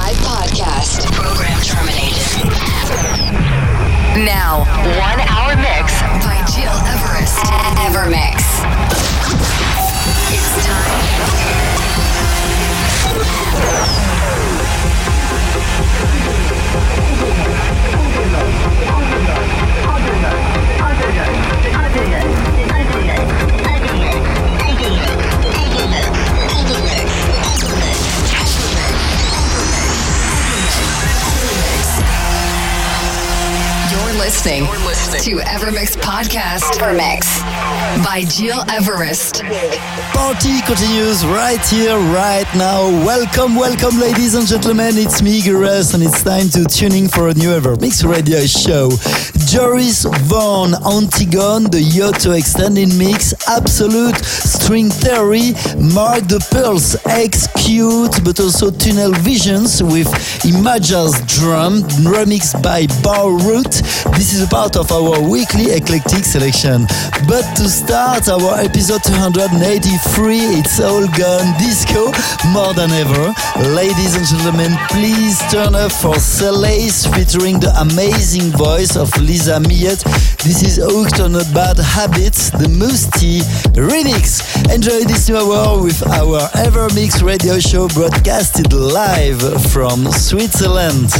live podcast. Program terminated. Now, one hour mix by Gil Everest. Evermix. It's Listening, to Evermix Podcast. Evermix by Gil Everest. Party continues right here, right now. Welcome, welcome, ladies and gentlemen. It's me, Gires, and it's time to tuning for a new Evermix radio show. Joris Voorn, Antigone, the Yoto extended mix, Absolute, String Theory, Mark the Pearls, X-Cute, but also Tunnel Visions with Imajas Drum, remixed by Bar Root. This is a part of our weekly eclectic selection. But to start our episode 283, it's all gone disco more than ever. Ladies and gentlemen, please turn up for Celace featuring the amazing voice of Lisa Millett. This is Hooked on a Bad Habits, the Moosty remix. Enjoy this new hour with our Ever Evermix radio show broadcasted live from Switzerland.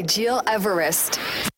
By Gil Everest.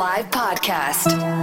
Live podcast.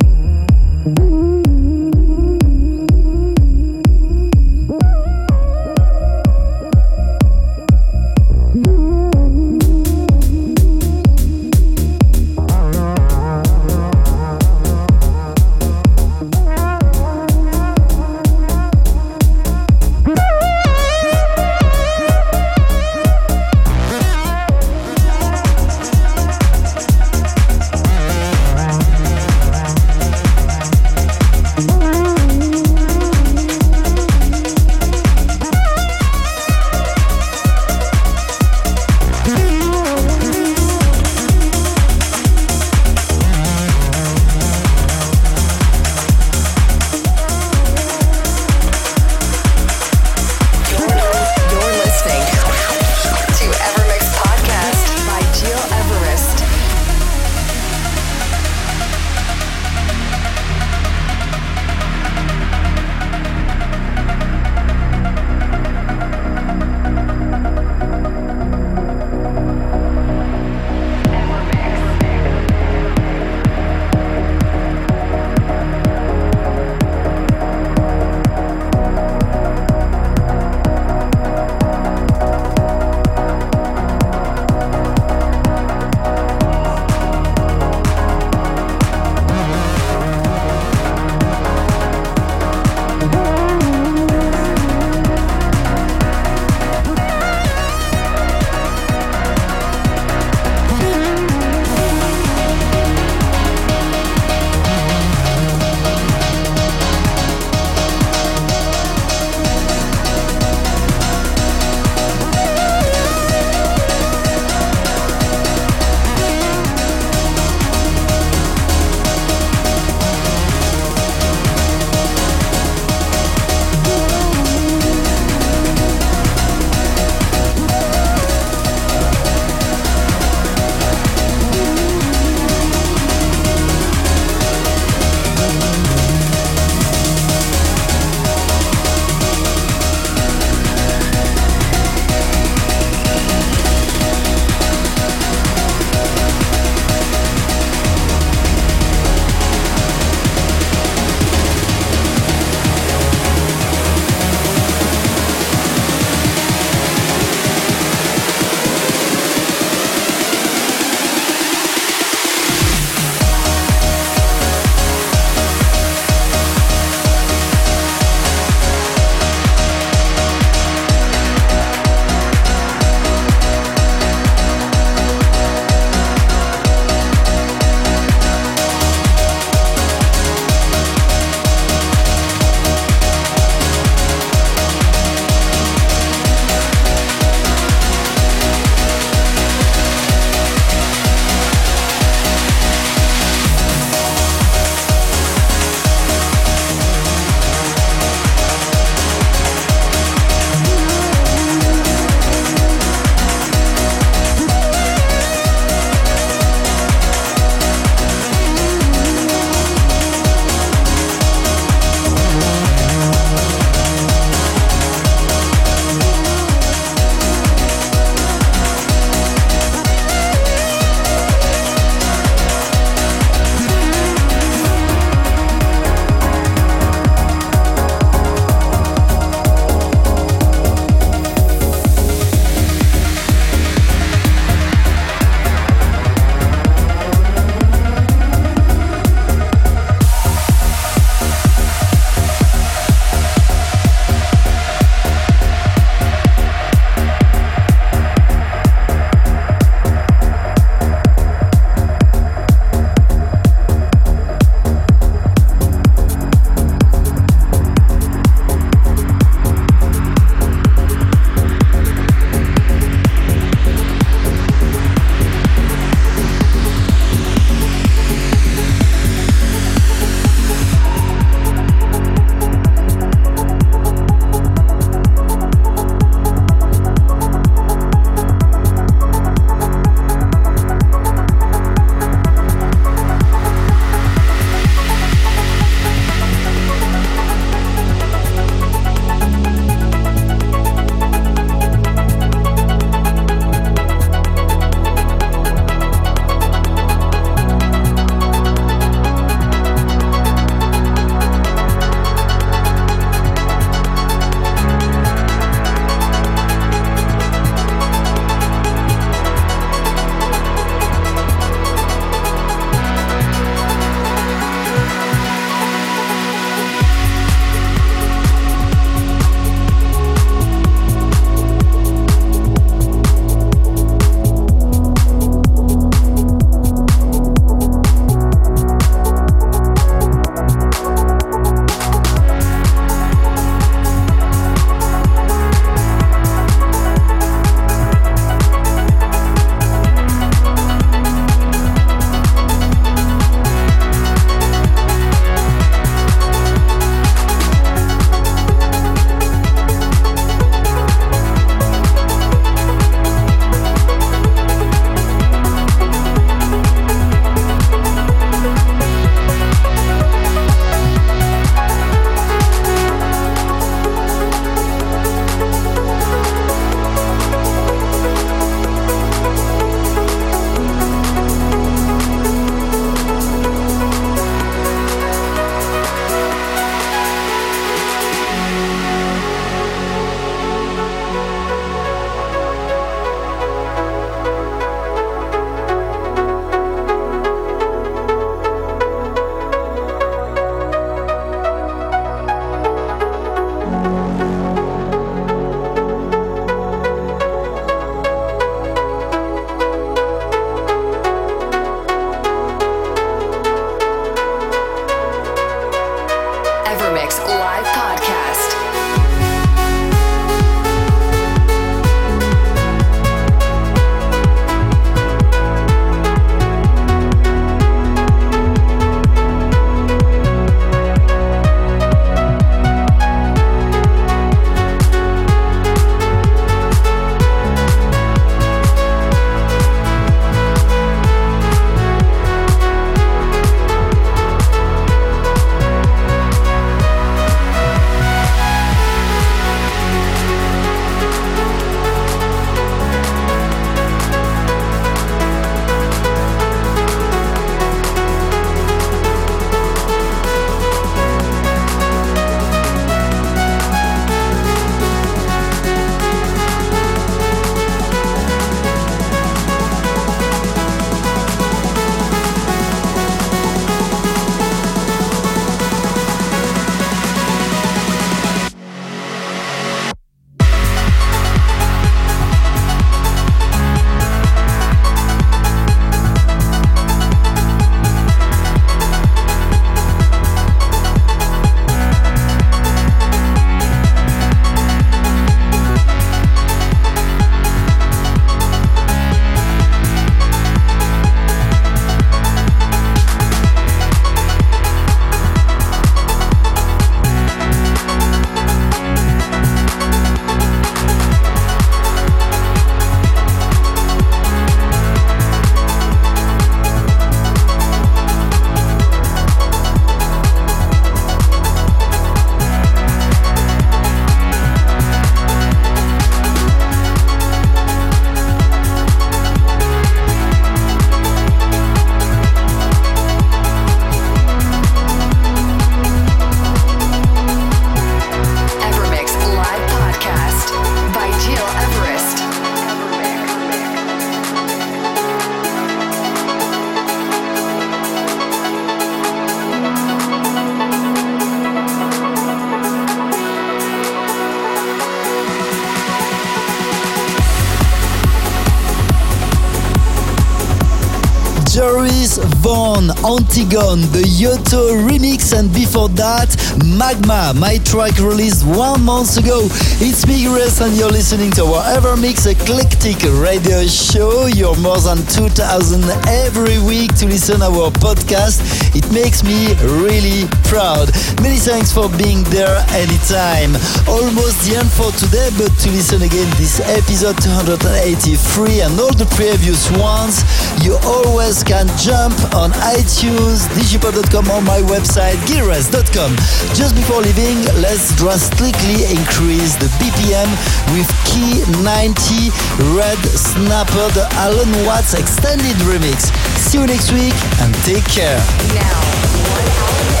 Antigone, the Yoto remix, and before that, Magma, my track released one month ago. It's Grace, and you're listening to our Evermix Eclectic radio show. You're more than 2,000 every week to listen our podcast. It makes me really proud. Many thanks for being there anytime. Almost the end for today, but to listen again this episode 283 and all the previous ones, you always can jump on iTunes, digipod.com on my website, gileverest.com. Just before leaving, let's drastically increase the BPM with Key 90 Red Snapper, the Alan Watts extended remix. See you next week and take care. Now,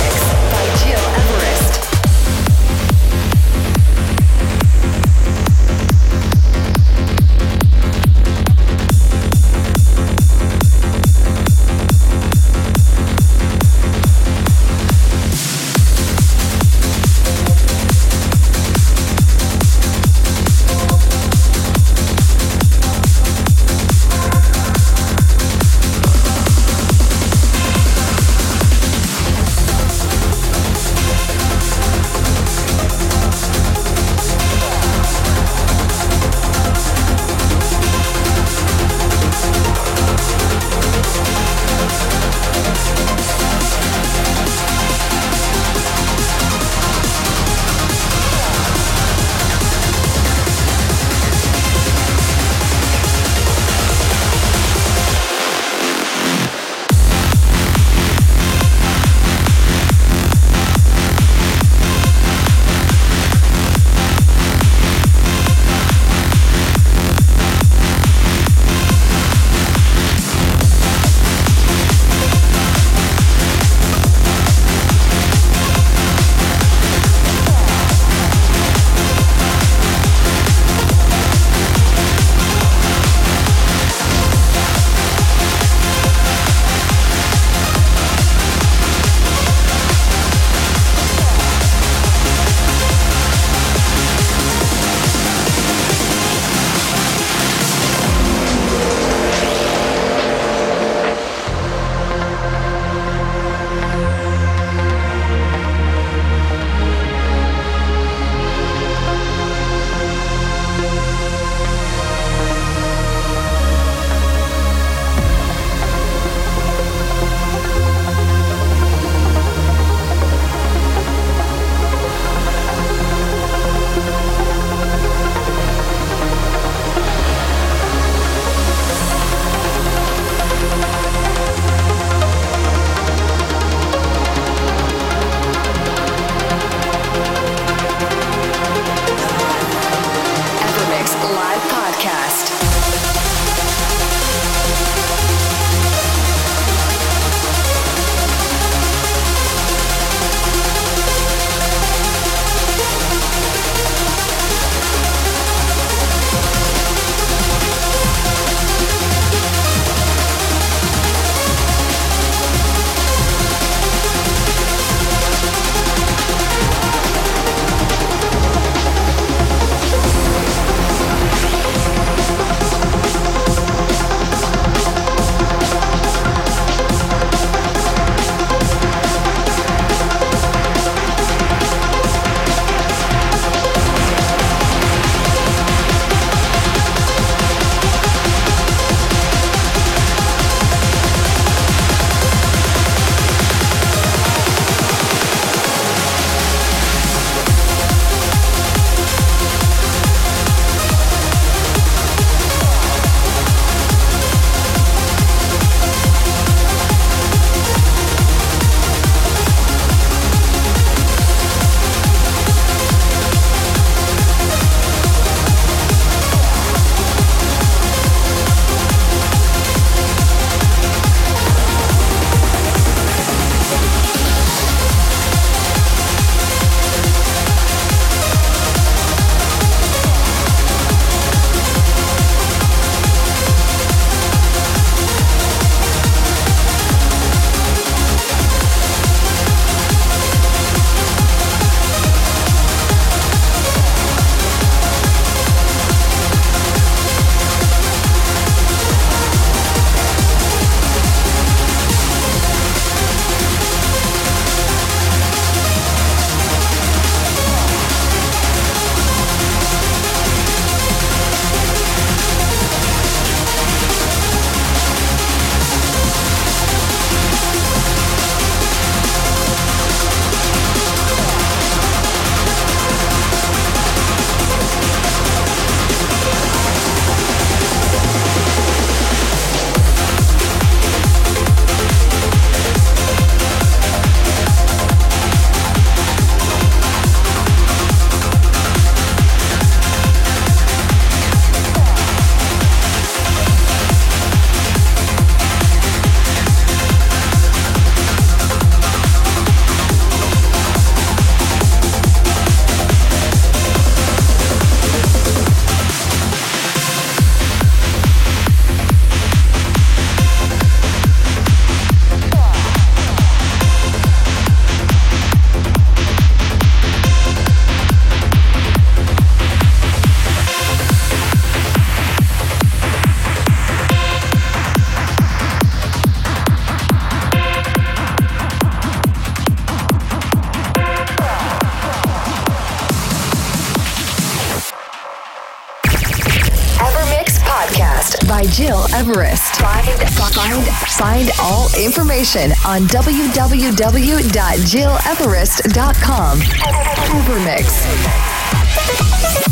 information on www.gileverest.com. Evermix.